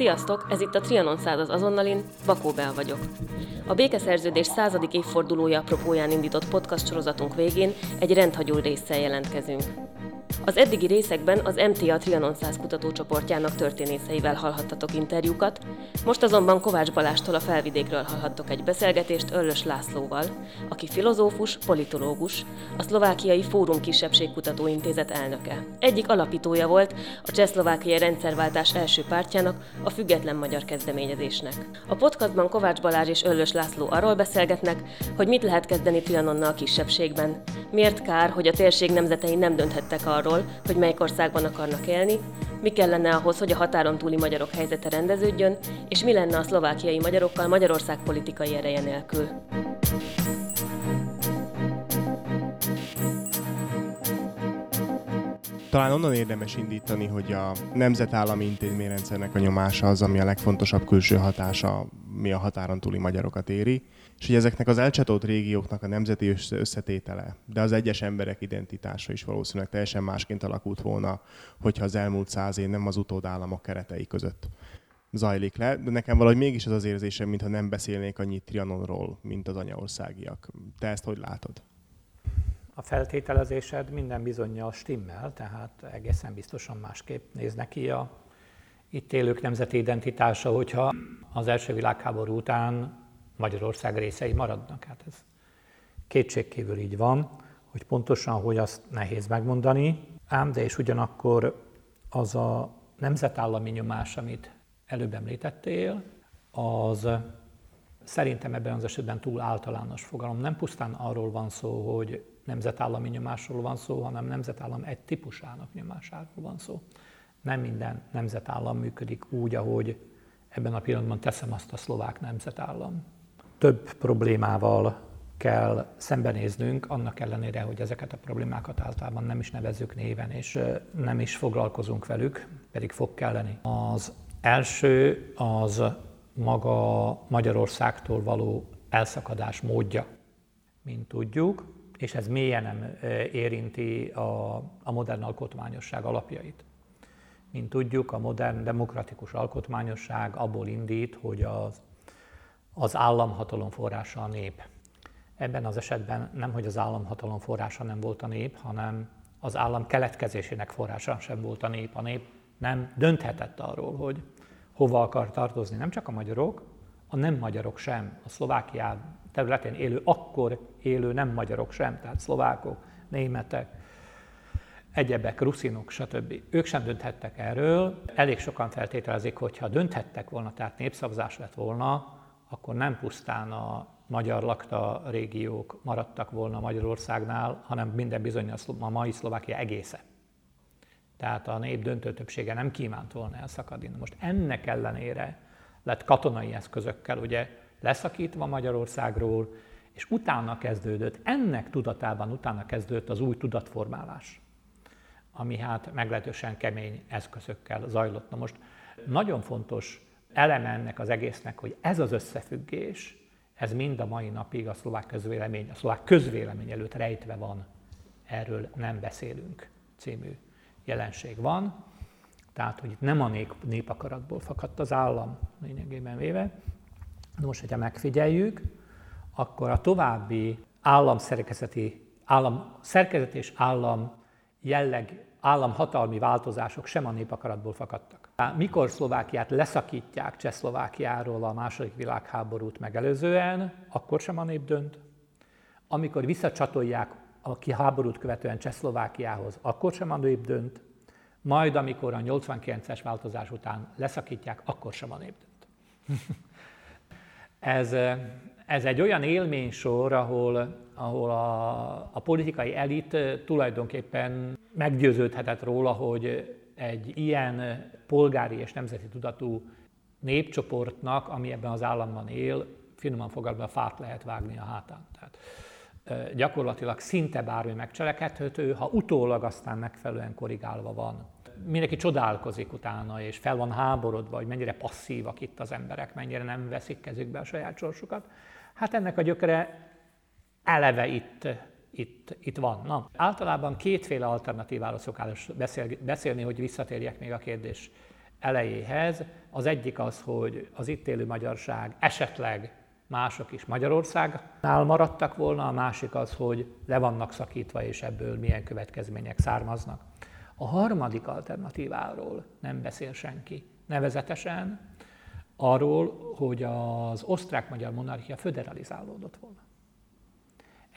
Sziasztok, ez itt a Trianon század azonnalin, Bakó Bel vagyok. A békeszerződés századik évfordulója apropóján indított podcast sorozatunk végén egy rendhagyó résszel jelentkezünk. Az eddigi részekben az MTA Trianon 100 kutatócsoportjának történészeivel hallhattatok interjúkat, most azonban Kovács Balástól a felvidékről hallhattok egy beszélgetést Öllös Lászlóval, aki filozófus, politológus, a Szlovákiai Fórum Kisebbségkutató Intézet elnöke. Egyik alapítója volt a Csehszlovákiai rendszerváltás első pártjának, a Független Magyar Kezdeményezésnek. A podcastban Kovács Balázs és Öllös László arról beszélgetnek, hogy mit lehet kezdeni Trianonnal a kisebbségben. Miért kár, hogy a térség nemzetei nem dönthettek arról, arról, hogy melyik országban akarnak élni, mi kellene ahhoz, hogy a határon túli magyarok helyzete rendeződjön, és mi lenne a szlovákiai magyarokkal Magyarország politikai ereje nélkül. Talán onnan érdemes indítani, hogy a nemzetállami intézményrendszernek a nyomása az, ami a legfontosabb külső hatása, mi a határon túli magyarokat éri és hogy ezeknek az elcsatolt régióknak a nemzeti összetétele, de az egyes emberek identitása is valószínűleg teljesen másként alakult volna, hogyha az elmúlt száz év nem az utódállamok keretei között zajlik le, de nekem valahogy mégis az az érzésem, mintha nem beszélnék annyit Trianonról, mint az anyaországiak. Te ezt hogy látod? A feltételezésed minden bizonyal stimmel, tehát egészen biztosan másképp néz neki a itt élők nemzeti identitása, hogyha az első világháború után Magyarország részei maradnak. Hát ez kétségkívül így van, hogy pontosan hogy azt nehéz megmondani, ám de és ugyanakkor az a nemzetállami nyomás, amit előbb említettél, az szerintem ebben az esetben túl általános fogalom. Nem pusztán arról van szó, hogy nemzetállami nyomásról van szó, hanem nemzetállam egy típusának nyomásáról van szó. Nem minden nemzetállam működik úgy, ahogy ebben a pillanatban teszem azt a szlovák nemzetállam több problémával kell szembenéznünk, annak ellenére, hogy ezeket a problémákat általában nem is nevezzük néven, és nem is foglalkozunk velük, pedig fog kelleni. Az első az maga Magyarországtól való elszakadás módja, mint tudjuk, és ez mélyen nem érinti a, a modern alkotmányosság alapjait. Mint tudjuk, a modern demokratikus alkotmányosság abból indít, hogy az az államhatalom forrása a nép. Ebben az esetben nem, hogy az államhatalom forrása nem volt a nép, hanem az állam keletkezésének forrása sem volt a nép. A nép nem dönthetett arról, hogy hova akar tartozni. Nem csak a magyarok, a nem magyarok sem. A Szlovákia területén élő, akkor élő nem magyarok sem, tehát szlovákok, németek, egyebek, ruszinok, stb. Ők sem dönthettek erről. Elég sokan feltételezik, hogy ha dönthettek volna, tehát népszavazás lett volna, akkor nem pusztán a magyar lakta régiók maradtak volna Magyarországnál, hanem minden bizony a mai Szlovákia egésze. Tehát a nép döntő többsége nem kívánt volna elszakadni. Most ennek ellenére lett katonai eszközökkel ugye leszakítva Magyarországról, és utána kezdődött, ennek tudatában utána kezdődött az új tudatformálás, ami hát meglehetősen kemény eszközökkel zajlott. Na most nagyon fontos eleme ennek az egésznek, hogy ez az összefüggés, ez mind a mai napig a szlovák közvélemény, a szlovák közvélemény előtt rejtve van, erről nem beszélünk című jelenség van. Tehát, hogy itt nem a nép, népakaratból fakadt az állam lényegében véve. De most, hogyha megfigyeljük, akkor a további államszerkezeti, állam, szerkezet és állam jelleg, államhatalmi változások sem a népakaratból fakadtak. Mikor Szlovákiát leszakítják Csehszlovákiáról a második világháborút megelőzően, akkor sem a nép dönt. Amikor visszacsatolják a háborút követően Csehszlovákiához, akkor sem a nép dönt. Majd, amikor a 89-es változás után leszakítják, akkor sem a nép dönt. ez, ez egy olyan élménysor, ahol, ahol a, a politikai elit tulajdonképpen meggyőződhetett róla, hogy egy ilyen polgári és nemzeti tudatú népcsoportnak, ami ebben az államban él, finoman fogalmazva fát lehet vágni a hátán. Tehát gyakorlatilag szinte bármi megcselekedhető, ha utólag aztán megfelelően korrigálva van. Mindenki csodálkozik utána, és fel van háborodva, hogy mennyire passzívak itt az emberek, mennyire nem veszik kezükbe a saját sorsukat. Hát ennek a gyökere eleve itt itt, itt van. Na, általában kétféle alternatíváról szokás beszél, beszélni, hogy visszatérjek még a kérdés elejéhez. Az egyik az, hogy az itt élő magyarság esetleg mások is Magyarországnál maradtak volna, a másik az, hogy le vannak szakítva, és ebből milyen következmények származnak. A harmadik alternatíváról nem beszél senki. Nevezetesen arról, hogy az osztrák-magyar monarchia föderalizálódott volna.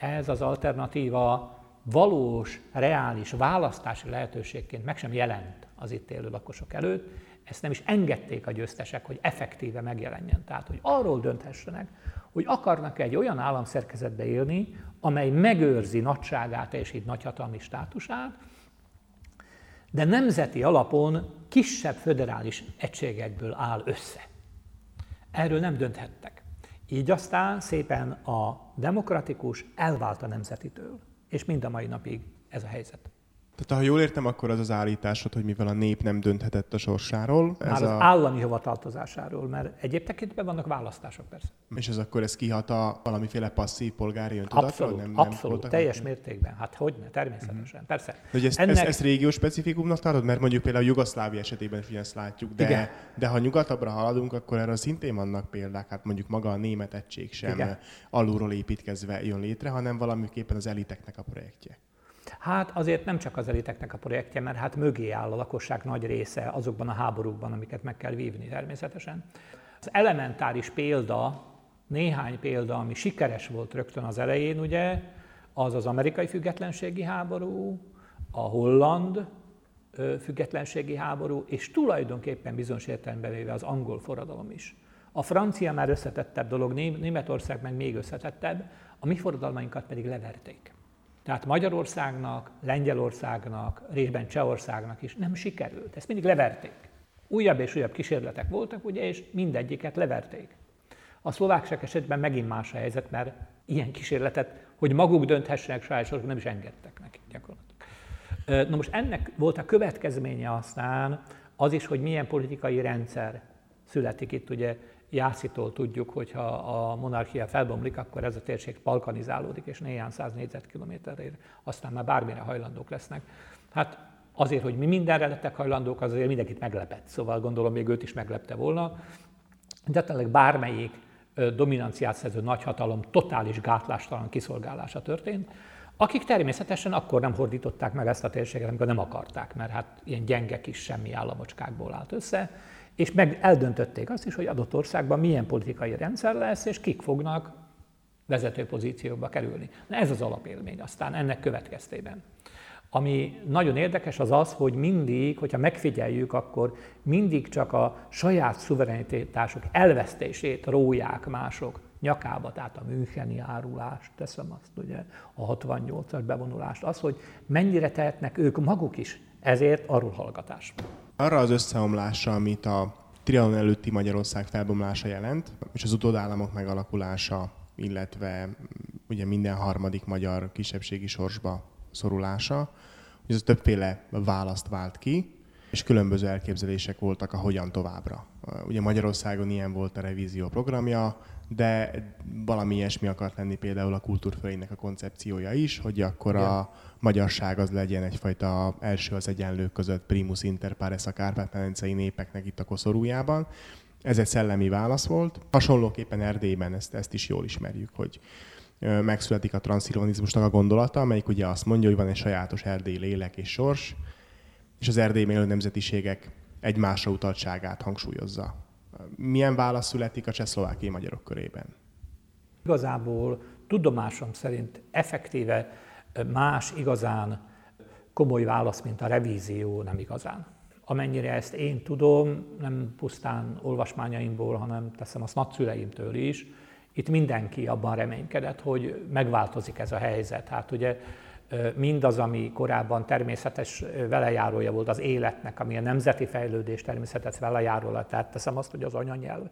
Ez az alternatíva valós, reális választási lehetőségként meg sem jelent az itt élő lakosok előtt, ezt nem is engedték a győztesek, hogy effektíve megjelenjen. Tehát, hogy arról dönthessenek, hogy akarnak egy olyan államszerkezetbe élni, amely megőrzi nagyságát és így nagyhatalmi státusát, de nemzeti alapon kisebb föderális egységekből áll össze. Erről nem dönthettek. Így aztán szépen a demokratikus elvált a nemzetitől, és mind a mai napig ez a helyzet. Tehát ha jól értem, akkor az az állításod, hogy mivel a nép nem dönthetett a sorsáról. Ez Már az a... állami hovatartozásáról, mert egyéb tekintben vannak választások persze. És ez akkor ez kihat a valamiféle passzív polgári öntudatra? Abszolút, nem, abszolút, nem teljes neki? mértékben. Hát hogy ne, természetesen, uh-huh. persze. hogy ezt, Ennek... ezt, ezt régió specifikumnak tartod? Mert mondjuk például a Jugoszlávia esetében is ezt látjuk, de, Igen. de ha nyugatabbra haladunk, akkor erre szintén vannak példák. Hát mondjuk maga a német egység sem Igen. alulról építkezve jön létre, hanem valamiképpen az eliteknek a projektje. Hát azért nem csak az eliteknek a projektje, mert hát mögé áll a lakosság nagy része azokban a háborúkban, amiket meg kell vívni természetesen. Az elementáris példa, néhány példa, ami sikeres volt rögtön az elején, ugye, az az amerikai függetlenségi háború, a holland függetlenségi háború, és tulajdonképpen bizonyos értelemben véve az angol forradalom is. A francia már összetettebb dolog, Németország meg még összetettebb, a mi forradalmainkat pedig leverték. Tehát Magyarországnak, Lengyelországnak, részben Csehországnak is nem sikerült. Ezt mindig leverték. Újabb és újabb kísérletek voltak, ugye, és mindegyiket leverték. A szlovákság esetben megint más a helyzet, mert ilyen kísérletet, hogy maguk dönthessenek sorban, nem is engedtek nekik gyakorlatilag. Na most ennek volt a következménye aztán az is, hogy milyen politikai rendszer születik itt. Ugye Jászitól tudjuk, hogy ha a monarchia felbomlik, akkor ez a térség balkanizálódik, és néhány száz négyzetkilométerre, aztán már bármire hajlandók lesznek. Hát azért, hogy mi mindenre lettek hajlandók, azért mindenkit meglepett. Szóval gondolom, még őt is meglepte volna. De tényleg bármelyik dominanciát szerző nagyhatalom totális gátlástalan kiszolgálása történt, akik természetesen akkor nem hordították meg ezt a térséget, amikor nem akarták, mert hát ilyen gyenge kis semmi államocskákból állt össze, és meg eldöntötték azt is, hogy adott országban milyen politikai rendszer lesz, és kik fognak vezető pozícióba kerülni. Na ez az alapélmény aztán ennek következtében. Ami nagyon érdekes az az, hogy mindig, hogyha megfigyeljük, akkor mindig csak a saját szuverenitások elvesztését róják mások nyakába, tehát a Müncheni árulást, teszem azt ugye, a 68-as bevonulást, az, hogy mennyire tehetnek ők maguk is ezért arról hallgatás. Arra az összeomlásra, amit a Trianon előtti Magyarország felbomlása jelent, és az utódállamok megalakulása, illetve ugye minden harmadik magyar kisebbségi sorsba szorulása, hogy ez többféle választ vált ki, és különböző elképzelések voltak a hogyan továbbra. Ugye Magyarországon ilyen volt a revízió programja, de valami ilyesmi akart lenni például a kultúrfölének a koncepciója is, hogy akkor Igen. a magyarság az legyen egyfajta első az egyenlők között primus inter pares a kárpát-medencei népeknek itt a koszorújában. Ez egy szellemi válasz volt. Hasonlóképpen Erdélyben ezt, ezt is jól ismerjük, hogy megszületik a transzilvanizmusnak a gondolata, amelyik ugye azt mondja, hogy van egy sajátos erdély lélek és sors, és az erdély élő nemzetiségek egymásra utaltságát hangsúlyozza. Milyen válasz születik a csehszlovákiai magyarok körében? Igazából tudomásom szerint effektíve más igazán komoly válasz, mint a revízió, nem igazán. Amennyire ezt én tudom, nem pusztán olvasmányaimból, hanem teszem azt nagyszüleimtől is, itt mindenki abban reménykedett, hogy megváltozik ez a helyzet. Hát ugye mindaz, ami korábban természetes velejárója volt az életnek, ami a nemzeti fejlődés természetes velejárója, tehát teszem azt, hogy az anyanyelv,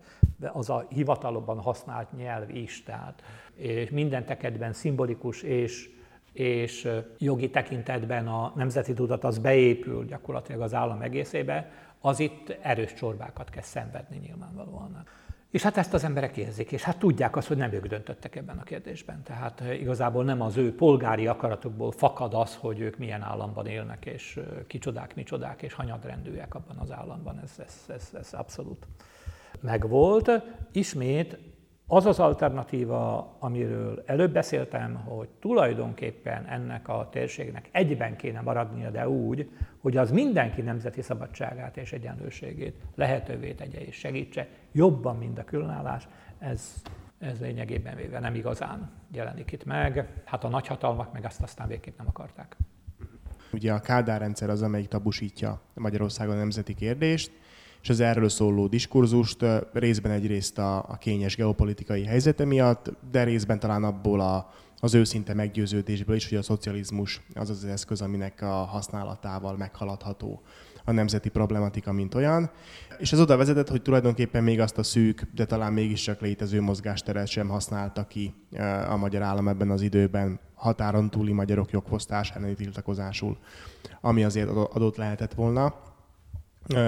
az a hivatalokban használt nyelv is, tehát és minden tekintetben szimbolikus és és jogi tekintetben a nemzeti tudat az beépül gyakorlatilag az állam egészébe, az itt erős csorbákat kezd szenvedni nyilvánvalóan. És hát ezt az emberek érzik, és hát tudják azt, hogy nem ők döntöttek ebben a kérdésben. Tehát eh, igazából nem az ő polgári akaratokból fakad az, hogy ők milyen államban élnek, és eh, kicsodák, micsodák, és hanyadrendűek abban az államban. Ez, ez, ez, ez abszolút megvolt. Ismét az az alternatíva, amiről előbb beszéltem, hogy tulajdonképpen ennek a térségnek egyben kéne maradnia, de úgy, hogy az mindenki nemzeti szabadságát és egyenlőségét lehetővé tegye és segítse, jobban, mint a különállás, ez, ez lényegében véve nem igazán jelenik itt meg. Hát a nagyhatalmak meg ezt aztán végképp nem akarták. Ugye a Kádár rendszer az, amelyik tabusítja Magyarországon a nemzeti kérdést, és az erről szóló diskurzust részben egyrészt a, a kényes geopolitikai helyzete miatt, de részben talán abból a, az őszinte meggyőződésből is, hogy a szocializmus az az eszköz, aminek a használatával meghaladható a nemzeti problematika, mint olyan. És ez oda vezetett, hogy tulajdonképpen még azt a szűk, de talán mégiscsak létező mozgásteret sem használta ki a magyar állam ebben az időben határon túli magyarok jogfosztás elleni tiltakozásul, ami azért adott lehetett volna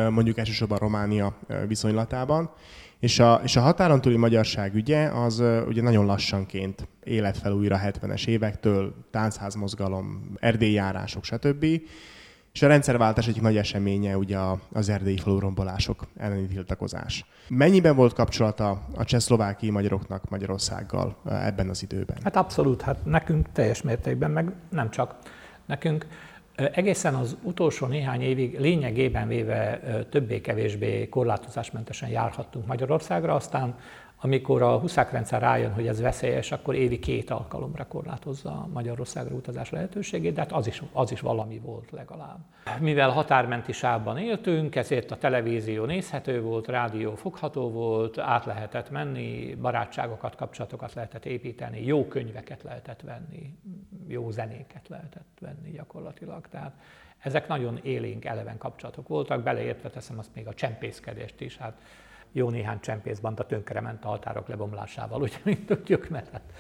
mondjuk elsősorban Románia viszonylatában. És a, és a határon túli magyarság ügye az ugye nagyon lassanként élet fel újra 70-es évektől, táncházmozgalom, erdélyjárások, stb. És a rendszerváltás egyik nagy eseménye ugye az erdélyi falurombolások elleni tiltakozás. Mennyiben volt kapcsolata a csehszlovákiai magyaroknak Magyarországgal ebben az időben? Hát abszolút, hát nekünk teljes mértékben, meg nem csak nekünk. Egészen az utolsó néhány évig lényegében véve többé-kevésbé korlátozásmentesen járhattunk Magyarországra, aztán amikor a huszák rendszer rájön, hogy ez veszélyes, akkor évi két alkalomra korlátozza a Magyarországra utazás lehetőségét, de hát az is, az is valami volt legalább. Mivel határmenti sávban éltünk, ezért a televízió nézhető volt, rádió fogható volt, át lehetett menni, barátságokat, kapcsolatokat lehetett építeni, jó könyveket lehetett venni, jó zenéket lehetett venni gyakorlatilag. Tehát ezek nagyon élénk, eleven kapcsolatok voltak, beleértve teszem azt még a csempészkedést is. Hát jó néhány csempészbanda ment a határok lebomlásával, ugye, mint tudjuk, mert hát,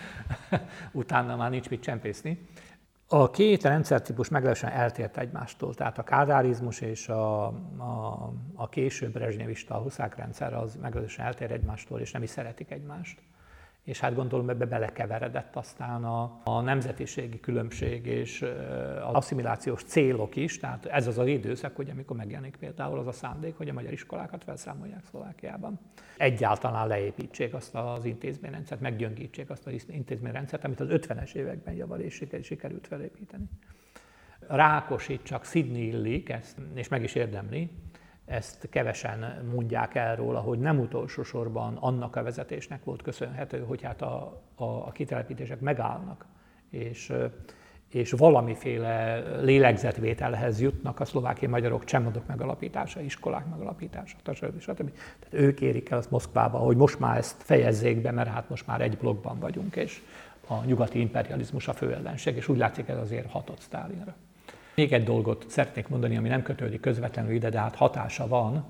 utána már nincs mit csempészni. A két rendszertípus meglehetősen eltért egymástól, tehát a kádárizmus és a, a, a később brezsnyevista, a huszák rendszer az meglehetősen eltér egymástól, és nem is szeretik egymást és hát gondolom ebbe belekeveredett aztán a, a nemzetiségi különbség és az asszimilációs célok is, tehát ez az az időszak, hogy amikor megjelenik például az a szándék, hogy a magyar iskolákat felszámolják Szlovákiában. Egyáltalán leépítsék azt az intézményrendszert, meggyöngítsék azt az intézményrendszert, amit az 50-es években javarés sikerült felépíteni. Rákosít csak Sidney illik, ezt, és meg is érdemli, ezt kevesen mondják el róla, hogy nem utolsó sorban annak a vezetésnek volt köszönhető, hogy hát a, a, a kitelepítések megállnak, és, és valamiféle lélegzetvételhez jutnak a szlovákiai magyarok csemodok megalapítása, iskolák megalapítása, stb. stb. Tehát ők érik el azt Moszkvába, hogy most már ezt fejezzék be, mert hát most már egy blokkban vagyunk, és a nyugati imperializmus a fő ellenség, és úgy látszik ez azért hatott Sztálinra. Még egy dolgot szeretnék mondani, ami nem kötődik közvetlenül ide, de hát hatása van.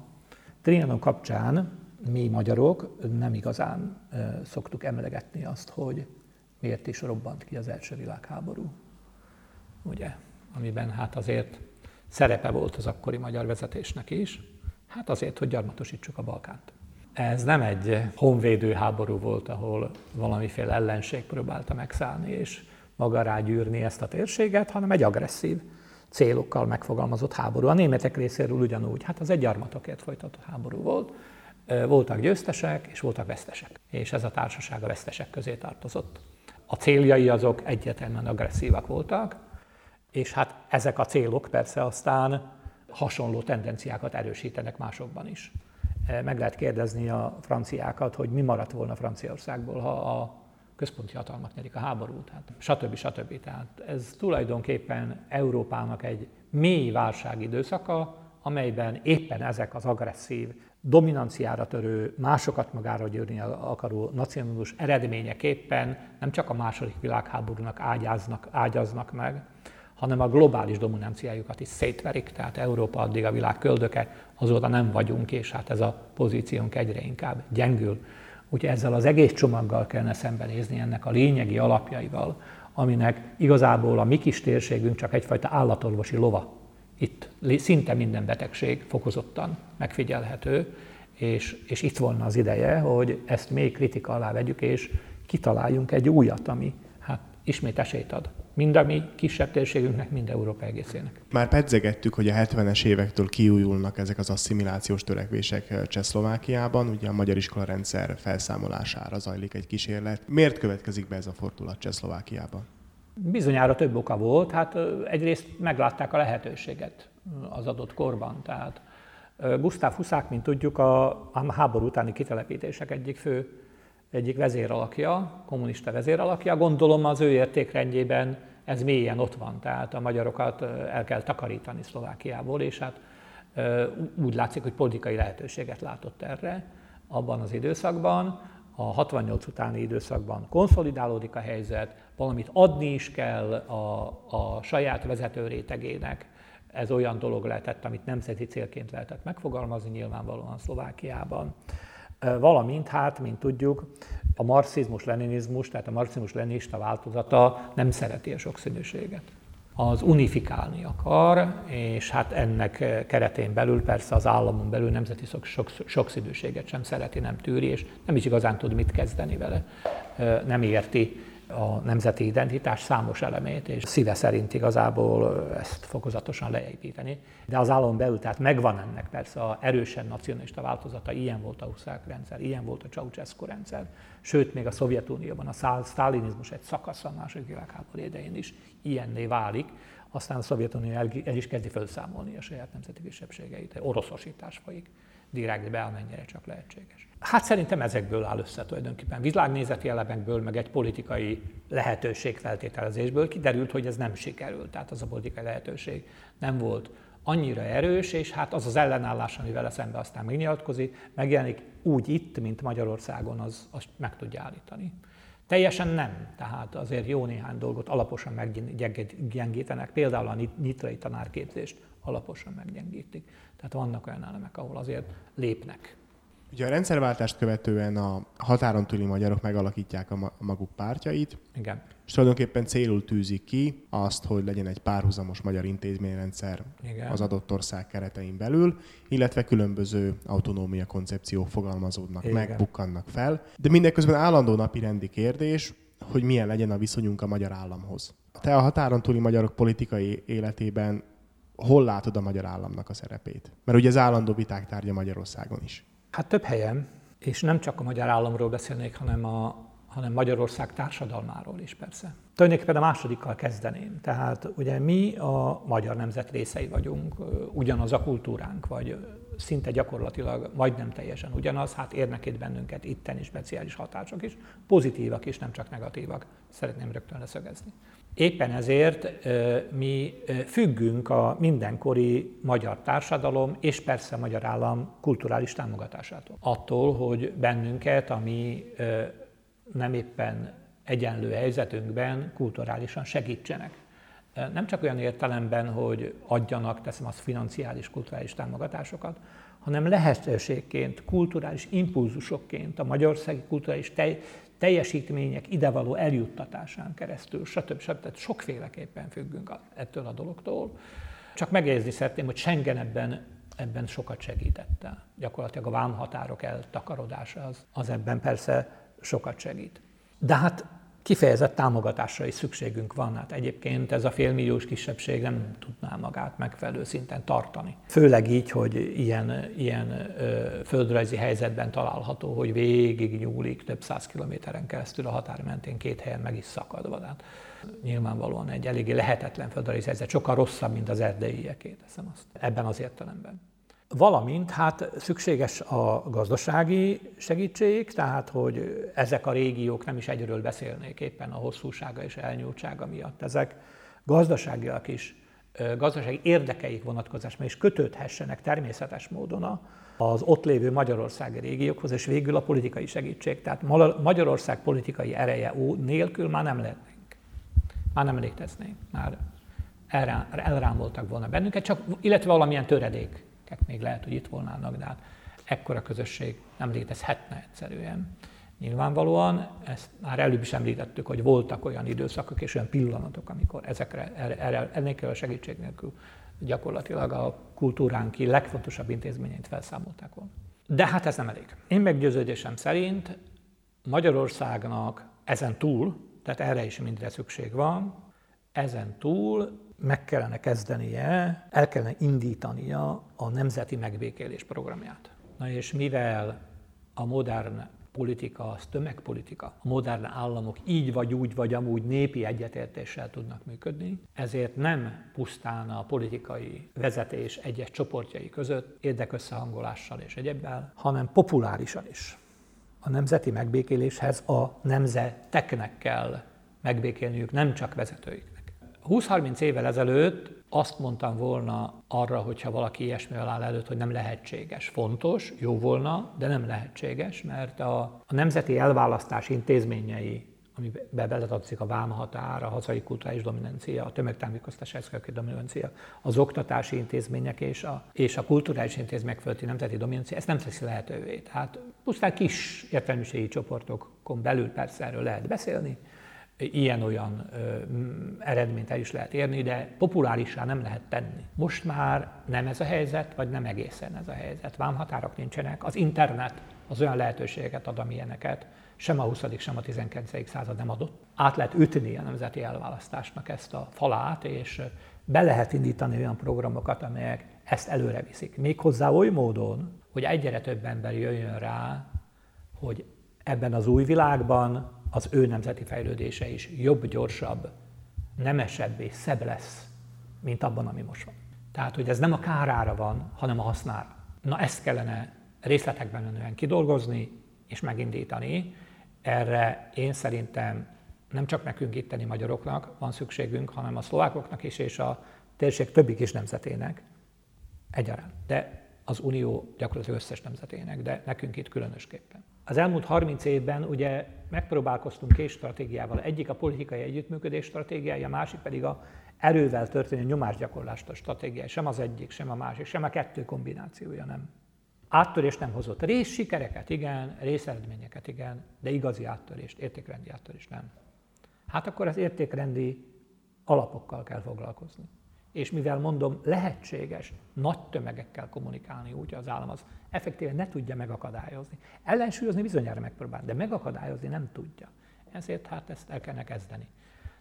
Trianon kapcsán mi magyarok nem igazán szoktuk emlegetni azt, hogy miért is robbant ki az első világháború. Ugye? Amiben hát azért szerepe volt az akkori magyar vezetésnek is, hát azért, hogy gyarmatosítsuk a Balkánt. Ez nem egy honvédő háború volt, ahol valamiféle ellenség próbálta megszállni és maga rágyűrni ezt a térséget, hanem egy agresszív célokkal megfogalmazott háború. A németek részéről ugyanúgy, hát az egy folytatott háború volt. Voltak győztesek, és voltak vesztesek. És ez a társaság a vesztesek közé tartozott. A céljai azok egyértelműen agresszívak voltak, és hát ezek a célok persze aztán hasonló tendenciákat erősítenek másokban is. Meg lehet kérdezni a franciákat, hogy mi maradt volna Franciaországból, ha a központi hatalmak nyerik a háborút, hát stb. stb. Tehát ez tulajdonképpen Európának egy mély válságidőszaka, amelyben éppen ezek az agresszív, dominanciára törő, másokat magára győrni akaró nacionalus eredményeképpen nem csak a második világháborúnak ágyáznak, ágyaznak meg, hanem a globális dominanciájukat is szétverik, tehát Európa addig a világ köldöke, azóta nem vagyunk, és hát ez a pozíciónk egyre inkább gyengül. Úgyhogy ezzel az egész csomaggal kellene szembenézni ennek a lényegi alapjaival, aminek igazából a mi kis térségünk csak egyfajta állatorvosi lova. Itt szinte minden betegség fokozottan megfigyelhető, és, és itt volna az ideje, hogy ezt még kritika alá vegyük, és kitaláljunk egy újat, ami hát ismét esélyt ad. Mind a mi kisebb térségünknek, mind Európa egészének. Már pedzegettük, hogy a 70-es évektől kiújulnak ezek az asszimilációs törekvések Csehszlovákiában. Ugye a magyar iskola rendszer felszámolására zajlik egy kísérlet. Miért következik be ez a fordulat Csehszlovákiában? Bizonyára több oka volt. Hát egyrészt meglátták a lehetőséget az adott korban. Tehát Gustav Huszák, mint tudjuk, a, a háború utáni kitelepítések egyik fő egyik vezéralakja, kommunista vezéralakja. Gondolom az ő értékrendjében ez mélyen ott van, tehát a magyarokat el kell takarítani Szlovákiából, és hát úgy látszik, hogy politikai lehetőséget látott erre abban az időszakban. A 68 utáni időszakban konszolidálódik a helyzet, valamit adni is kell a, a saját vezető rétegének. Ez olyan dolog lehetett, amit nemzeti célként lehetett megfogalmazni nyilvánvalóan Szlovákiában valamint hát, mint tudjuk, a marxizmus-leninizmus, tehát a marxizmus-leninista változata nem szereti a sokszínűséget. Az unifikálni akar, és hát ennek keretén belül persze az államon belül nemzeti sokszínűséget sem szereti, nem tűri, és nem is igazán tud mit kezdeni vele. Nem érti a nemzeti identitás számos elemét, és szíve szerint igazából ezt fokozatosan leépíteni. De az állam belül, tehát megvan ennek persze a erősen nacionalista változata, ilyen volt a Huszák rendszer, ilyen volt a Ceausescu rendszer, sőt, még a Szovjetunióban a sztálinizmus egy szakasz a második világháború idején is ilyenné válik, aztán a Szovjetunió el, el is kezdi felszámolni a saját nemzeti kisebbségeit, oroszosítás folyik direkt be, amennyire csak lehetséges. Hát szerintem ezekből áll össze tulajdonképpen. Világnézeti elemekből, meg egy politikai lehetőség feltételezésből kiderült, hogy ez nem sikerült. Tehát az a politikai lehetőség nem volt annyira erős, és hát az az ellenállás, ami vele szembe aztán megnyilatkozik, megjelenik úgy itt, mint Magyarországon, az, azt meg tudja állítani. Teljesen nem, tehát azért jó néhány dolgot alaposan meggyengítenek, például a nyitrai tanárképzést alaposan meggyengítik. Tehát vannak olyan elemek, ahol azért lépnek. Ugye a rendszerváltást követően a határon túli magyarok megalakítják a maguk pártjait, Igen. és tulajdonképpen célul tűzik ki azt, hogy legyen egy párhuzamos magyar intézményrendszer Igen. az adott ország keretein belül, illetve különböző autonómia koncepciók fogalmazódnak Igen. meg, bukkannak fel. De mindeközben állandó napi rendi kérdés, hogy milyen legyen a viszonyunk a magyar államhoz. Te a határon túli magyarok politikai életében hol látod a magyar államnak a szerepét? Mert ugye az állandó viták tárgya Magyarországon is. Hát több helyen, és nem csak a magyar államról beszélnék, hanem, a, hanem Magyarország társadalmáról is persze. Tulajdonképpen a másodikkal kezdeném. Tehát ugye mi a magyar nemzet részei vagyunk, ugyanaz a kultúránk, vagy szinte gyakorlatilag majdnem teljesen ugyanaz, hát érnek itt bennünket itteni speciális hatások is, pozitívak is, nem csak negatívak, szeretném rögtön leszögezni. Éppen ezért mi függünk a mindenkori magyar társadalom és persze a magyar állam kulturális támogatásától. Attól, hogy bennünket, ami nem éppen egyenlő helyzetünkben kulturálisan segítsenek. Nem csak olyan értelemben, hogy adjanak, teszem az financiális, kulturális támogatásokat, hanem lehetőségként, kulturális impulzusokként a magyarországi kulturális teljesítmények idevaló eljuttatásán keresztül, stb. stb. Tehát sokféleképpen függünk ettől a dologtól. Csak megjegyezni szeretném, hogy Schengen ebben, ebben sokat segített el. Gyakorlatilag a vámhatárok eltakarodása az, az ebben persze sokat segít. De hát kifejezett támogatásra is szükségünk van. Hát egyébként ez a félmilliós kisebbség nem tudná magát megfelelő szinten tartani. Főleg így, hogy ilyen, ilyen ö, földrajzi helyzetben található, hogy végig nyúlik több száz kilométeren keresztül a határ mentén két helyen meg is szakadva. Hát nyilvánvalóan egy eléggé lehetetlen földrajzi helyzet, sokkal rosszabb, mint az erdélyiekét, teszem azt, ebben az értelemben. Valamint hát szükséges a gazdasági segítség, tehát hogy ezek a régiók nem is egyről beszélnék éppen a hosszúsága és elnyúltsága miatt. Ezek gazdaságiak is, gazdasági érdekeik vonatkozásban is kötődhessenek természetes módon az ott lévő magyarországi régiókhoz, és végül a politikai segítség. Tehát Magyarország politikai ereje nélkül már nem lehetnénk. Már nem léteznénk. Már elrámoltak volna bennünket, csak, illetve valamilyen töredék még lehet, hogy itt volnának, de hát ekkora közösség nem létezhetne egyszerűen. Nyilvánvalóan, ezt már előbb is említettük, hogy voltak olyan időszakok és olyan pillanatok, amikor ezekre, erre, ennél a segítség nélkül gyakorlatilag a kultúránk legfontosabb intézményeit felszámolták volna. De hát ez nem elég. Én meggyőződésem szerint Magyarországnak ezen túl, tehát erre is mindre szükség van, ezen túl meg kellene kezdenie, el kellene indítania a nemzeti megbékélés programját. Na és mivel a modern politika az tömegpolitika, a modern államok így vagy úgy vagy amúgy népi egyetértéssel tudnak működni, ezért nem pusztán a politikai vezetés egyes csoportjai között érdekösszehangolással és egyebbel, hanem populárisan is. A nemzeti megbékéléshez a nemzeteknek kell megbékélniük, nem csak vezetőik. 20-30 évvel ezelőtt azt mondtam volna arra, hogyha valaki ilyesmivel áll előtt, hogy nem lehetséges. Fontos, jó volna, de nem lehetséges, mert a, a nemzeti elválasztás intézményei, amiben beletartozik a vámhatár, a hazai kulturális dominancia, a tömegtájékoztatás eszközöki dominancia, az oktatási intézmények és a, és a kulturális intézmények fölötti nemzeti dominancia, ezt nem teszi lehetővé. Tehát pusztán kis értelmiségi csoportokon belül persze erről lehet beszélni, ilyen-olyan eredményt el is lehet érni, de populárisá nem lehet tenni. Most már nem ez a helyzet, vagy nem egészen ez a helyzet. Vámhatárok nincsenek, az internet az olyan lehetőségeket ad, amilyeneket sem a 20. sem a 19. század nem adott. Át lehet ütni a nemzeti elválasztásnak ezt a falát, és be lehet indítani olyan programokat, amelyek ezt előre viszik. Méghozzá oly módon, hogy egyre több ember jöjjön rá, hogy ebben az új világban az ő nemzeti fejlődése is jobb, gyorsabb, nemesebb és szebb lesz, mint abban, ami most van. Tehát, hogy ez nem a kárára van, hanem a hasznára. Na ezt kellene részletekben menően kidolgozni és megindítani. Erre én szerintem nem csak nekünk itteni magyaroknak van szükségünk, hanem a szlovákoknak is és a térség többi kis nemzetének egyaránt. De az Unió gyakorlatilag összes nemzetének, de nekünk itt különösképpen. Az elmúlt 30 évben ugye megpróbálkoztunk két stratégiával. Egyik a politikai együttműködés stratégiája, a másik pedig a erővel történő nyomásgyakorlás stratégiája. Sem az egyik, sem a másik, sem a kettő kombinációja nem. Áttörést nem hozott. Rész sikereket igen, részeredményeket igen, de igazi áttörést, értékrendi áttörést nem. Hát akkor az értékrendi alapokkal kell foglalkozni és mivel mondom, lehetséges nagy tömegekkel kommunikálni úgy, az állam az effektíven ne tudja megakadályozni. Ellensúlyozni bizonyára megpróbál, de megakadályozni nem tudja. Ezért hát ezt el kellene kezdeni.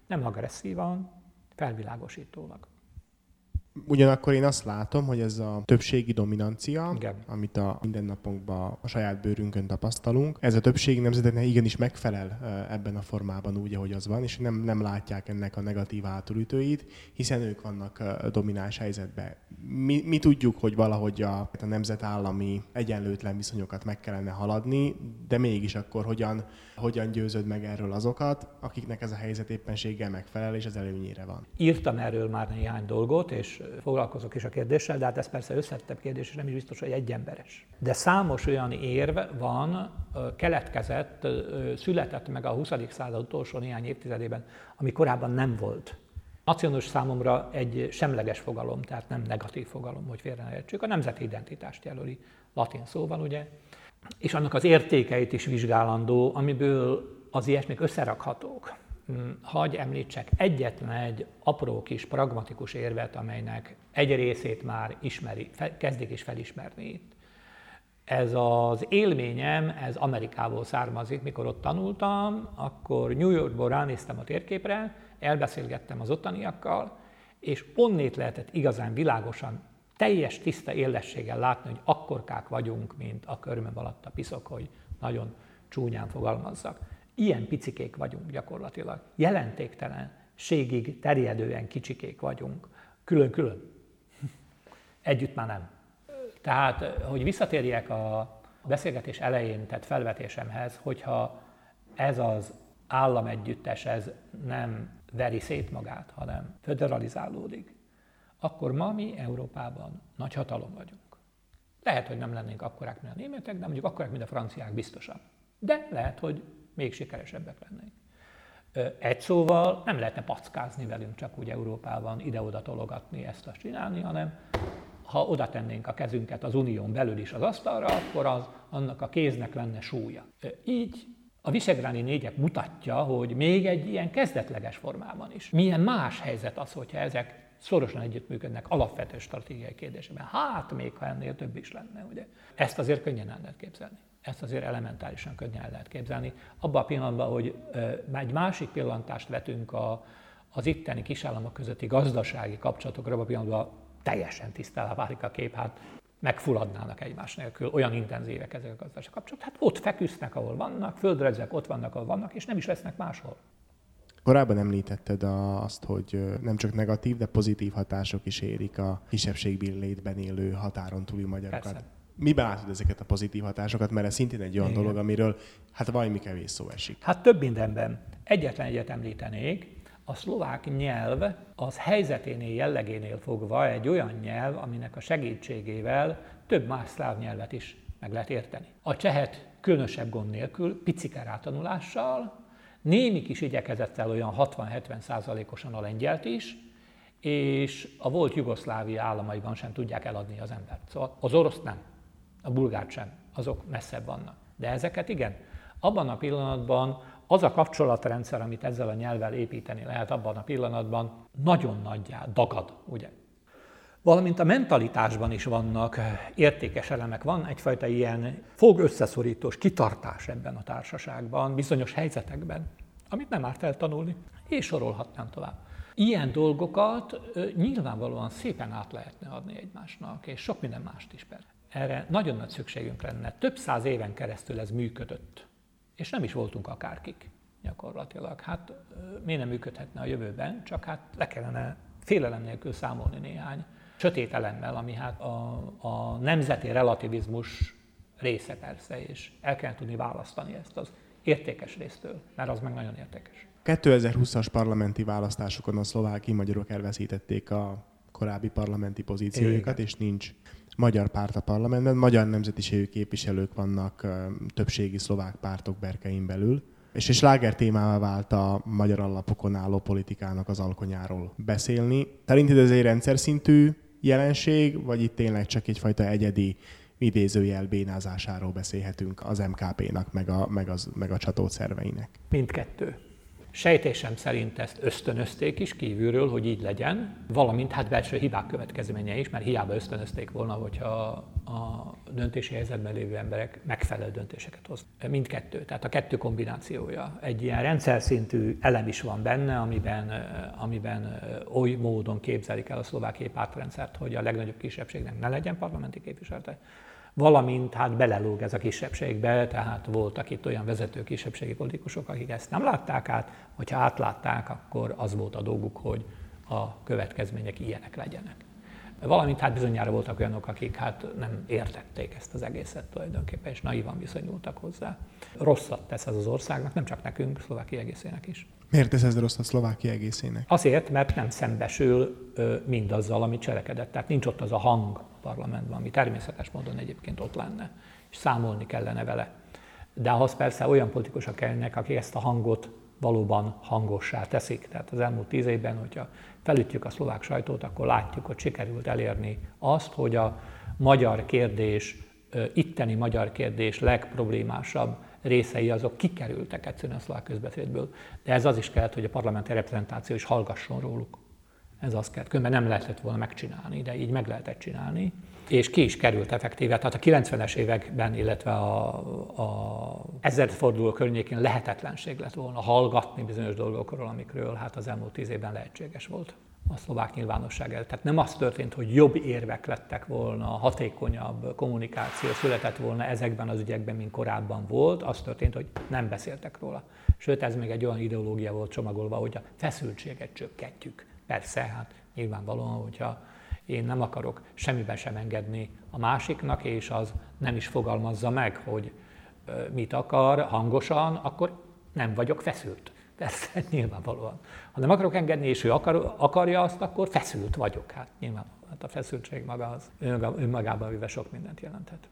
Nem agresszívan, felvilágosítólag. Ugyanakkor én azt látom, hogy ez a többségi dominancia, Igen. amit a mindennapunkban a saját bőrünkön tapasztalunk, ez a többségi nemzeteknek igenis megfelel ebben a formában úgy, ahogy az van, és nem, nem látják ennek a negatív átulütőit, hiszen ők vannak domináns helyzetben. Mi, mi tudjuk, hogy valahogy a, a nemzetállami egyenlőtlen viszonyokat meg kellene haladni, de mégis akkor hogyan, hogyan győzöd meg erről azokat, akiknek ez a helyzet éppenséggel megfelel, és az előnyére van. Írtam erről már néhány dolgot, és foglalkozok is a kérdéssel, de hát ez persze összettebb kérdés, és nem is biztos, hogy egyemberes. De számos olyan érv van, keletkezett, született meg a 20. század utolsó néhány évtizedében, ami korábban nem volt. Nacionális számomra egy semleges fogalom, tehát nem negatív fogalom, hogy félre ne A nemzeti identitást jelöli latin szóval, ugye, és annak az értékeit is vizsgálandó, amiből az ilyesmik összerakhatók. Mm, hagy említsek egyetlen egy apró kis pragmatikus érvet, amelynek egy részét már ismeri, kezdik is felismerni itt. Ez az élményem, ez Amerikából származik, mikor ott tanultam, akkor New Yorkból ránéztem a térképre, elbeszélgettem az ottaniakkal, és onnét lehetett igazán világosan, teljes tiszta élességgel látni, hogy akkorkák vagyunk, mint a körmöm alatt a piszok, hogy nagyon csúnyán fogalmazzak. Ilyen picikék vagyunk gyakorlatilag. Jelentéktelenségig terjedően kicsikék vagyunk. Külön-külön. Együtt már nem. Tehát, hogy visszatérjek a beszélgetés elején tett felvetésemhez, hogyha ez az állam együttes, ez nem veri szét magát, hanem föderalizálódik, akkor ma mi Európában nagy hatalom vagyunk. Lehet, hogy nem lennénk akkorák, mint a németek, de mondjuk akkorák, mint a franciák biztosan. De lehet, hogy még sikeresebbek lennénk. Egy szóval nem lehetne packázni velünk csak úgy Európában, ide-oda tologatni, ezt azt csinálni, hanem ha oda tennénk a kezünket az unión belül is az asztalra, akkor az, annak a kéznek lenne súlya. Így a visegráni négyek mutatja, hogy még egy ilyen kezdetleges formában is. Milyen más helyzet az, hogyha ezek szorosan együttműködnek alapvető stratégiai kérdésében. Hát még ha ennél több is lenne, ugye. Ezt azért könnyen el lehet képzelni. Ezt azért elementárisan könnyen lehet képzelni. Abban a pillanatban, hogy egy másik pillantást vetünk a, az itteni kisállamok közötti gazdasági kapcsolatokra, abban a pillanatban teljesen tisztá válik a kép, hát megfulladnának egymás nélkül, olyan intenzívek ezek a gazdasági kapcsolatok. Hát ott feküsznek, ahol vannak, földrezek ott vannak, ahol vannak, és nem is lesznek máshol. Korábban említetted azt, hogy nem csak negatív, de pozitív hatások is érik a kisebbségből létben élő határon túli magyarokat. Persze. Miben látod ezeket a pozitív hatásokat? Mert ez szintén egy olyan Igen. dolog, amiről hát valami kevés szó esik. Hát több mindenben. Egyetlen egyet említenék, a szlovák nyelv az helyzeténél, jellegénél fogva egy olyan nyelv, aminek a segítségével több más szláv nyelvet is meg lehet érteni. A csehet különösebb gond nélkül, picike rátanulással, némi kis igyekezettel olyan 60-70 százalékosan a lengyelt is, és a volt Jugoszlávia államaiban sem tudják eladni az embert. Szóval az orosz nem, a bulgárt sem, azok messzebb vannak. De ezeket igen. Abban a pillanatban az a kapcsolatrendszer, amit ezzel a nyelvvel építeni lehet abban a pillanatban, nagyon nagyjá dagad, ugye? Valamint a mentalitásban is vannak értékes elemek. Van egyfajta ilyen fog összeszorítós kitartás ebben a társaságban, bizonyos helyzetekben, amit nem árt eltanulni, és sorolhatnám tovább. Ilyen dolgokat nyilvánvalóan szépen át lehetne adni egymásnak, és sok minden mást is persze. Erre nagyon nagy szükségünk lenne. Több száz éven keresztül ez működött és nem is voltunk akárkik gyakorlatilag. Hát miért nem működhetne a jövőben, csak hát le kellene félelem nélkül számolni néhány sötét elemmel, ami hát a, a nemzeti relativizmus része persze, és el kell tudni választani ezt az értékes résztől, mert az meg nagyon értékes. 2020-as parlamenti választásokon a szlováki magyarok elveszítették a korábbi parlamenti pozíciójukat, és nincs magyar párt a parlamentben, magyar nemzetiségű képviselők vannak többségi szlovák pártok berkein belül, és egy sláger témává vált a magyar alapokon álló politikának az alkonyáról beszélni. Szerinted ez egy rendszer szintű jelenség, vagy itt tényleg csak egyfajta egyedi idézőjel bénázásáról beszélhetünk az MKP-nak, meg a, meg, az, meg a csatószerveinek? Mindkettő. Sejtésem szerint ezt ösztönözték is kívülről, hogy így legyen, valamint hát belső hibák következménye is, mert hiába ösztönözték volna, hogyha a döntési helyzetben lévő emberek megfelelő döntéseket hoz. Mindkettő, tehát a kettő kombinációja. Egy ilyen rendszer szintű elem is van benne, amiben, amiben oly módon képzelik el a szlovákiai pártrendszert, hogy a legnagyobb kisebbségnek ne legyen parlamenti képviselete, valamint hát belelóg ez a kisebbségbe, tehát voltak itt olyan vezető kisebbségi politikusok, akik ezt nem látták át, hogyha átlátták, akkor az volt a dolguk, hogy a következmények ilyenek legyenek. Valamint hát bizonyára voltak olyanok, akik hát nem értették ezt az egészet tulajdonképpen, és naivan viszonyultak hozzá. Rosszat tesz ez az országnak, nem csak nekünk, Szlovákia egészének is. Miért tesz ez rosszat Szlovákia egészének? Azért, mert nem szembesül mindazzal, amit cselekedett. Tehát nincs ott az a hang parlamentben, ami természetes módon egyébként ott lenne, és számolni kellene vele. De ahhoz persze olyan politikusok kellnek, akik ezt a hangot valóban hangossá teszik. Tehát az elmúlt tíz évben, hogyha felütjük a szlovák sajtót, akkor látjuk, hogy sikerült elérni azt, hogy a magyar kérdés, itteni magyar kérdés legproblémásabb részei azok kikerültek egyszerűen a szlovák közbeszédből. De ez az is kellett, hogy a parlamenti reprezentáció is hallgasson róluk. Ez az kellett. Különben nem lehetett volna megcsinálni, de így meg lehetett csinálni. És ki is került effektíve. Tehát a 90-es években, illetve a, a ezredforduló környékén lehetetlenség lett volna hallgatni bizonyos dolgokról, amikről hát az elmúlt tíz évben lehetséges volt a szlovák nyilvánosság előtt. Tehát nem az történt, hogy jobb érvek lettek volna, hatékonyabb kommunikáció született volna ezekben az ügyekben, mint korábban volt, az történt, hogy nem beszéltek róla. Sőt, ez még egy olyan ideológia volt csomagolva, hogy a feszültséget csökkentjük. Persze, hát nyilvánvalóan, hogyha én nem akarok semmiben sem engedni a másiknak, és az nem is fogalmazza meg, hogy mit akar hangosan, akkor nem vagyok feszült. Persze, nyilvánvalóan. Ha nem akarok engedni, és ő akar, akarja azt, akkor feszült vagyok. Hát nyilván hát a feszültség maga az önmagában véve sok mindent jelenthet.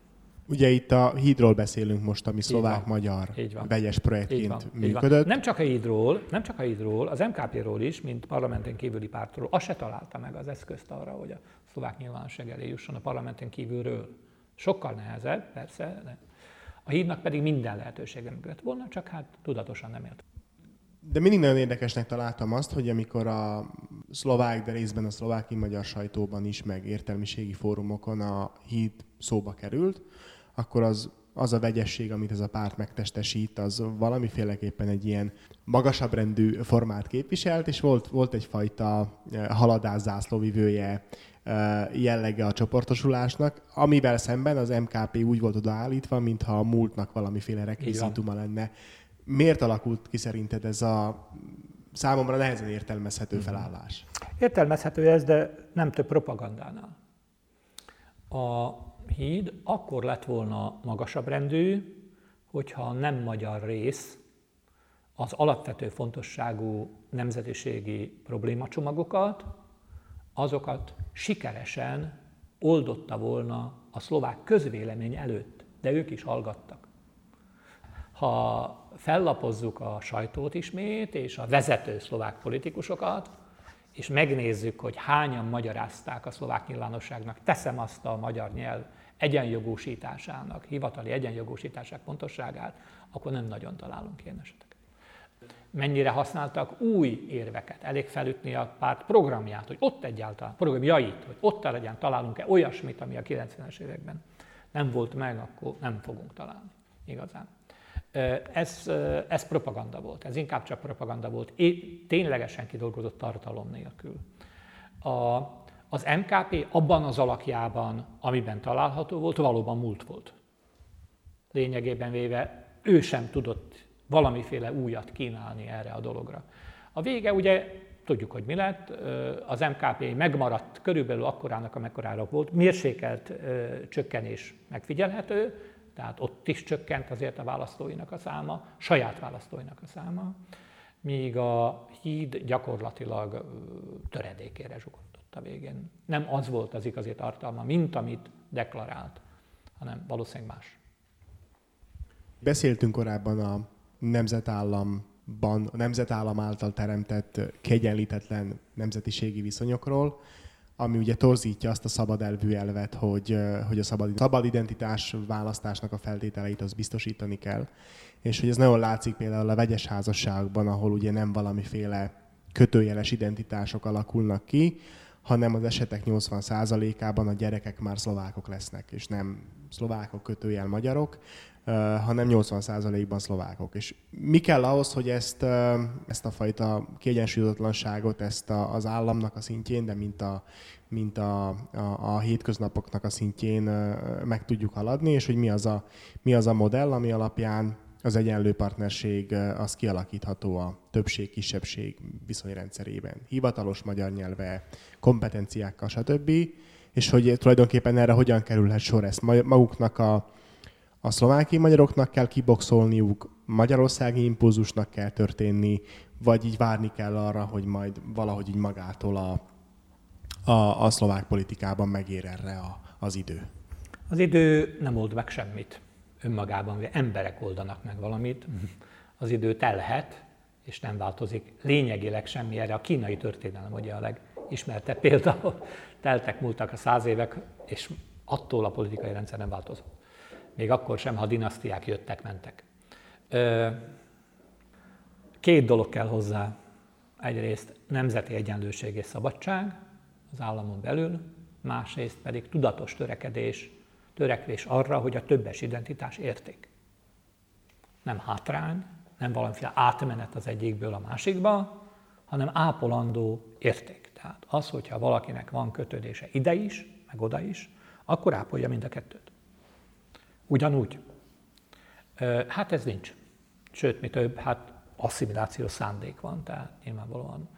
Ugye itt a hídról beszélünk most, ami szlovák-magyar vegyes projektként működött. Nem csak a hídról, nem csak a hídról, az MKP-ról is, mint parlamenten kívüli pártról, azt se találta meg az eszközt arra, hogy a szlovák nyilvánosság elé jusson a parlamenten kívülről. Sokkal nehezebb, persze, de a hídnak pedig minden lehetősége meg lett volna, csak hát tudatosan nem ért. De mindig nagyon érdekesnek találtam azt, hogy amikor a szlovák, de részben a szlováki magyar sajtóban is, meg értelmiségi fórumokon a híd szóba került, akkor az az a vegyesség, amit ez a párt megtestesít, az valamiféleképpen egy ilyen magasabb rendű formát képviselt, és volt, volt egyfajta eh, haladás zászlóvivője eh, jellege a csoportosulásnak, amivel szemben az MKP úgy volt odaállítva, mintha a múltnak valamiféle rekvizituma lenne. Miért alakult ki szerinted ez a számomra nehezen értelmezhető mhm. felállás? Értelmezhető ez, de nem több propagandánál. A híd akkor lett volna magasabb rendű, hogyha nem magyar rész az alapvető fontosságú nemzetiségi problémacsomagokat, azokat sikeresen oldotta volna a szlovák közvélemény előtt, de ők is hallgattak. Ha fellapozzuk a sajtót ismét, és a vezető szlovák politikusokat, és megnézzük, hogy hányan magyarázták a szlovák nyilvánosságnak, teszem azt a magyar nyelv egyenjogosításának, hivatali egyenjogosításának pontosságát, akkor nem nagyon találunk ilyen eseteket. Mennyire használtak új érveket, elég felütni a párt programját, hogy ott egyáltalán, programjait, hogy ott legyen, találunk-e olyasmit, ami a 90-es években nem volt meg, akkor nem fogunk találni igazán. Ez, ez propaganda volt, ez inkább csak propaganda volt, ténylegesen kidolgozott tartalom nélkül. A, az MKP abban az alakjában, amiben található volt, valóban múlt volt. Lényegében véve ő sem tudott valamiféle újat kínálni erre a dologra. A vége ugye tudjuk, hogy mi lett, az MKP megmaradt körülbelül akkorának, amekkorára volt, mérsékelt csökkenés megfigyelhető, tehát ott is csökkent azért a választóinak a száma, saját választóinak a száma, míg a híd gyakorlatilag töredékére zsugott a végén. Nem az volt az igazi tartalma, mint amit deklarált, hanem valószínűleg más. Beszéltünk korábban a nemzetállamban, a nemzetállam által teremtett kiegyenlítetlen nemzetiségi viszonyokról ami ugye torzítja azt a szabad elvű elvet, hogy, hogy a szabad, szabad identitás választásnak a feltételeit az biztosítani kell. És hogy ez nagyon látszik például a vegyes házasságban, ahol ugye nem valamiféle kötőjeles identitások alakulnak ki, hanem az esetek 80%-ában a gyerekek már szlovákok lesznek, és nem szlovákok kötőjel magyarok, hanem 80%-ban szlovákok. És mi kell ahhoz, hogy ezt, ezt a fajta kiegyensúlyozatlanságot, ezt a, az államnak a szintjén, de mint a, mint a, a, a hétköznapoknak a szintjén meg tudjuk haladni, és hogy mi az a, mi az a modell, ami alapján az egyenlő partnerség az kialakítható a többség-kisebbség viszonyrendszerében. Hivatalos magyar nyelve, kompetenciákkal, stb. És hogy tulajdonképpen erre hogyan kerülhet sor ezt maguknak a, a szlováki magyaroknak kell kiboxolniuk, magyarországi impulzusnak kell történni, vagy így várni kell arra, hogy majd valahogy így magától a, a, a szlovák politikában megér erre a, az idő? Az idő nem old meg semmit önmagában, hogy emberek oldanak meg valamit. Az idő telhet, és nem változik lényegileg semmi. Erre a kínai történelem ugye a legismertebb példa. Teltek, múltak a száz évek, és attól a politikai rendszer nem változott. Még akkor sem, ha dinasztiák jöttek, mentek. Két dolog kell hozzá. Egyrészt nemzeti egyenlőség és szabadság, az államon belül, másrészt pedig tudatos törekedés, törekvés arra, hogy a többes identitás érték. Nem hátrány, nem valamiféle átmenet az egyikből a másikba, hanem ápolandó érték. Tehát az, hogyha valakinek van kötődése ide is, meg oda is, akkor ápolja mind a kettőt. Ugyanúgy. Hát ez nincs. Sőt, mi több, hát asszimilációs szándék van, tehát nyilvánvalóan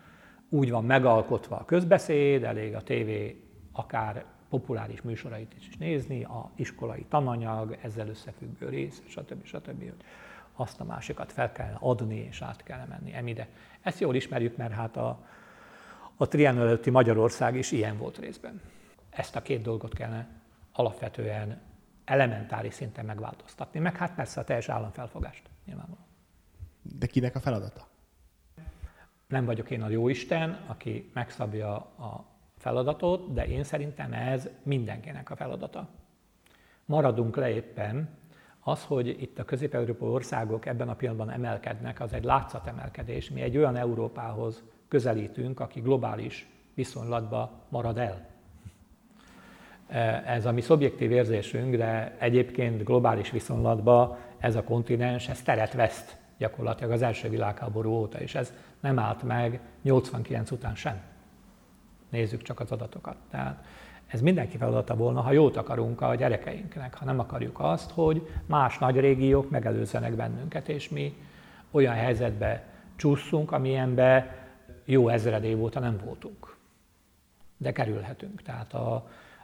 úgy van megalkotva a közbeszéd, elég a tévé akár populáris műsorait is nézni, a iskolai tananyag, ezzel összefüggő rész, stb. stb. azt a másikat fel kell adni, és át kell menni emide. Ezt jól ismerjük, mert hát a, a Trián előtti Magyarország is ilyen volt részben. Ezt a két dolgot kellene alapvetően elementáris szinten megváltoztatni, meg hát persze a teljes államfelfogást nyilvánvalóan. De kinek a feladata? Nem vagyok én a jóisten, aki megszabja a feladatot, de én szerintem ez mindenkinek a feladata. Maradunk le éppen Az, hogy itt a közép-európai országok ebben a pillanatban emelkednek, az egy látszatemelkedés. Mi egy olyan Európához közelítünk, aki globális viszonylatban marad el. Ez a mi szubjektív érzésünk, de egyébként globális viszonylatban ez a kontinens, ez teret veszt gyakorlatilag az első világháború óta, és ez nem állt meg 89 után sem. Nézzük csak az adatokat. Tehát ez mindenki feladata volna, ha jót akarunk a gyerekeinknek, ha nem akarjuk azt, hogy más nagy régiók megelőzzenek bennünket, és mi olyan helyzetbe csúszunk, amilyenbe jó ezred év óta nem voltunk. De kerülhetünk. Tehát a,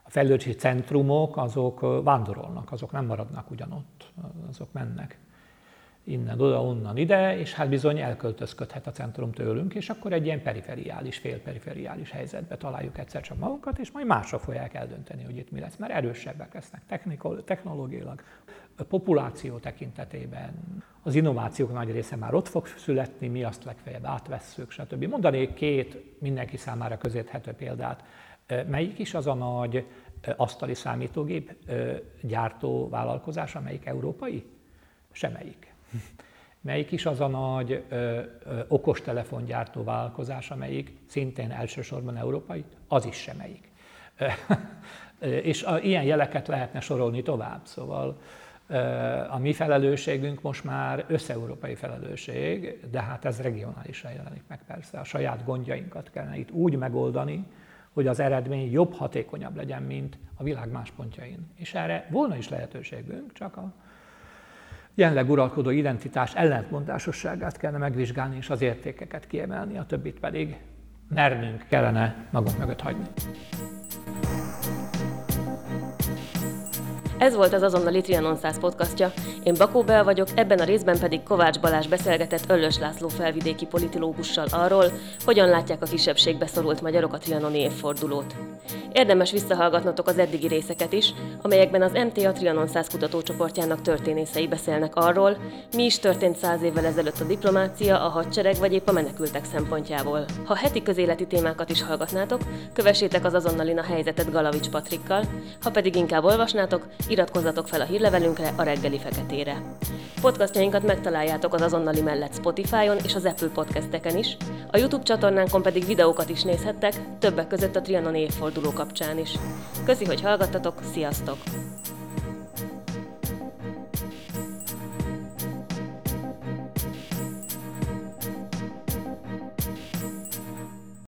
a fejlődési centrumok azok vándorolnak, azok nem maradnak ugyanott, azok mennek innen, oda, onnan, ide, és hát bizony elköltözködhet a centrum tőlünk, és akkor egy ilyen periferiális, félperiferiális helyzetbe találjuk egyszer csak magunkat, és majd mások fogják eldönteni, hogy itt mi lesz, mert erősebbek lesznek technológiailag, populáció tekintetében, az innovációk nagy része már ott fog születni, mi azt legfeljebb átvesszük, stb. Mondanék két mindenki számára közérthető példát. Melyik is az a nagy asztali számítógép gyártó vállalkozás, amelyik európai? Semmelyik. Melyik is az a nagy ö, ö, okostelefongyártó vállalkozás, amelyik szintén elsősorban európai? Az is semmelyik. és a, ilyen jeleket lehetne sorolni tovább. Szóval a mi felelősségünk most már összeurópai felelősség, de hát ez regionálisan jelenik meg persze. A saját gondjainkat kellene itt úgy megoldani, hogy az eredmény jobb, hatékonyabb legyen, mint a világ más pontjain. És erre volna is lehetőségünk, csak a jelenleg uralkodó identitás ellentmondásosságát kellene megvizsgálni, és az értékeket kiemelni, a többit pedig mernünk kellene magunk mögött hagyni. Ez volt az azonnali Trianon 100 podcastja. Én Bakó Bel vagyok, ebben a részben pedig Kovács Balázs beszélgetett Öllös László felvidéki politológussal arról, hogyan látják a kisebbségbe szorult magyarok a trianoni évfordulót. Érdemes visszahallgatnotok az eddigi részeket is, amelyekben az MTA Trianon 100 kutatócsoportjának történészei beszélnek arról, mi is történt száz évvel ezelőtt a diplomácia, a hadsereg vagy épp a menekültek szempontjából. Ha heti közéleti témákat is hallgatnátok, kövessétek az azonnalin a helyzetet Galavics Patrikkal, ha pedig inkább olvasnátok, iratkozzatok fel a hírlevelünkre a reggeli feketére. Podcastjainkat megtaláljátok az azonnali mellett Spotify-on és az Apple podcasteken is, a YouTube csatornánkon pedig videókat is nézhettek, többek között a Trianon évforduló kapcsán is. Köszi, hogy hallgattatok, sziasztok!